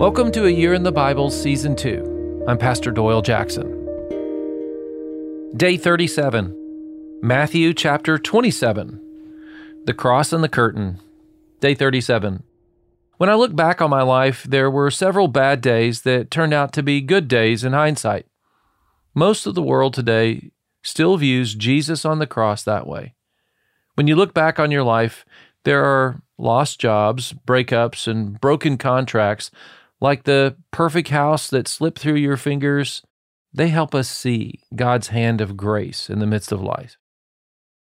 Welcome to A Year in the Bible, Season 2. I'm Pastor Doyle Jackson. Day 37, Matthew chapter 27, The Cross and the Curtain. Day 37. When I look back on my life, there were several bad days that turned out to be good days in hindsight. Most of the world today still views Jesus on the cross that way. When you look back on your life, there are lost jobs, breakups, and broken contracts like the perfect house that slipped through your fingers, they help us see God's hand of grace in the midst of life.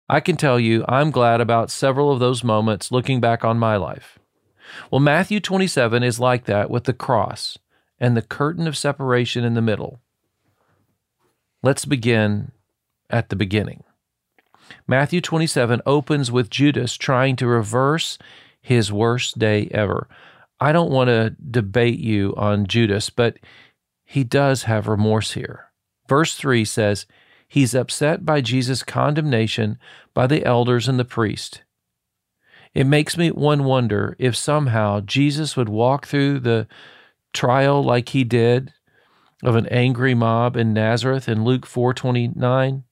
I can tell you, I'm glad about several of those moments looking back on my life. Well, Matthew 27 is like that with the cross and the curtain of separation in the middle. Let's begin at the beginning. Matthew 27 opens with Judas trying to reverse his worst day ever. I don't want to debate you on Judas, but he does have remorse here. Verse 3 says, He's upset by Jesus' condemnation by the elders and the priest. It makes me one wonder if somehow Jesus would walk through the trial like he did of an angry mob in Nazareth in Luke 4:29.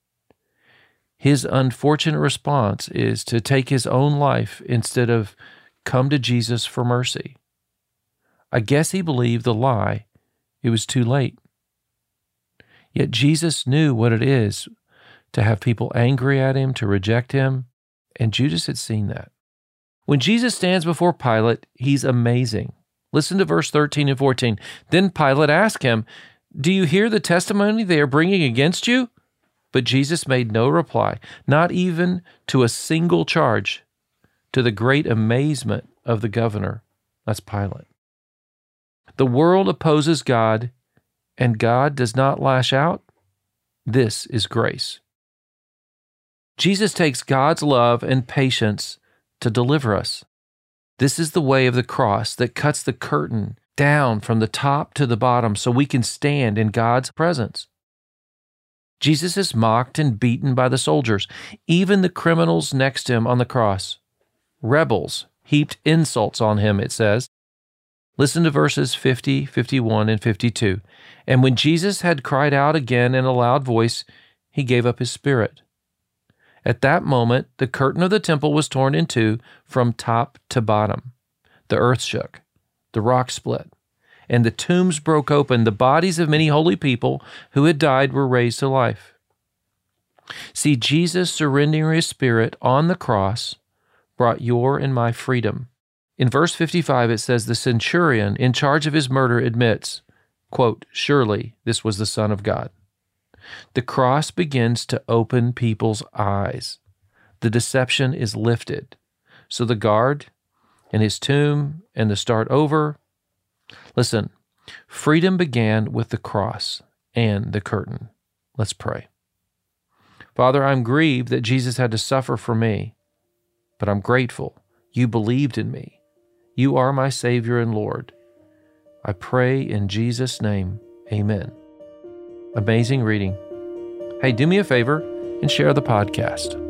His unfortunate response is to take his own life instead of come to Jesus for mercy. I guess he believed the lie. It was too late. Yet Jesus knew what it is to have people angry at him, to reject him, and Judas had seen that. When Jesus stands before Pilate, he's amazing. Listen to verse 13 and 14. Then Pilate asked him, Do you hear the testimony they are bringing against you? But Jesus made no reply, not even to a single charge, to the great amazement of the governor. That's Pilate. The world opposes God, and God does not lash out. This is grace. Jesus takes God's love and patience to deliver us. This is the way of the cross that cuts the curtain down from the top to the bottom so we can stand in God's presence. Jesus is mocked and beaten by the soldiers, even the criminals next to him on the cross. Rebels heaped insults on him, it says, Listen to verses 50, 51, and 52. And when Jesus had cried out again in a loud voice, he gave up his spirit. At that moment, the curtain of the temple was torn in two from top to bottom. The earth shook, the rock split, and the tombs broke open. The bodies of many holy people who had died were raised to life. See, Jesus surrendering his spirit on the cross brought your and my freedom. In verse 55, it says the centurion in charge of his murder admits, quote, Surely this was the Son of God. The cross begins to open people's eyes. The deception is lifted. So the guard and his tomb and the start over. Listen, freedom began with the cross and the curtain. Let's pray. Father, I'm grieved that Jesus had to suffer for me, but I'm grateful you believed in me you are my Savior and Lord. I pray in Jesus' name, amen. Amazing reading. Hey, do me a favor and share the podcast.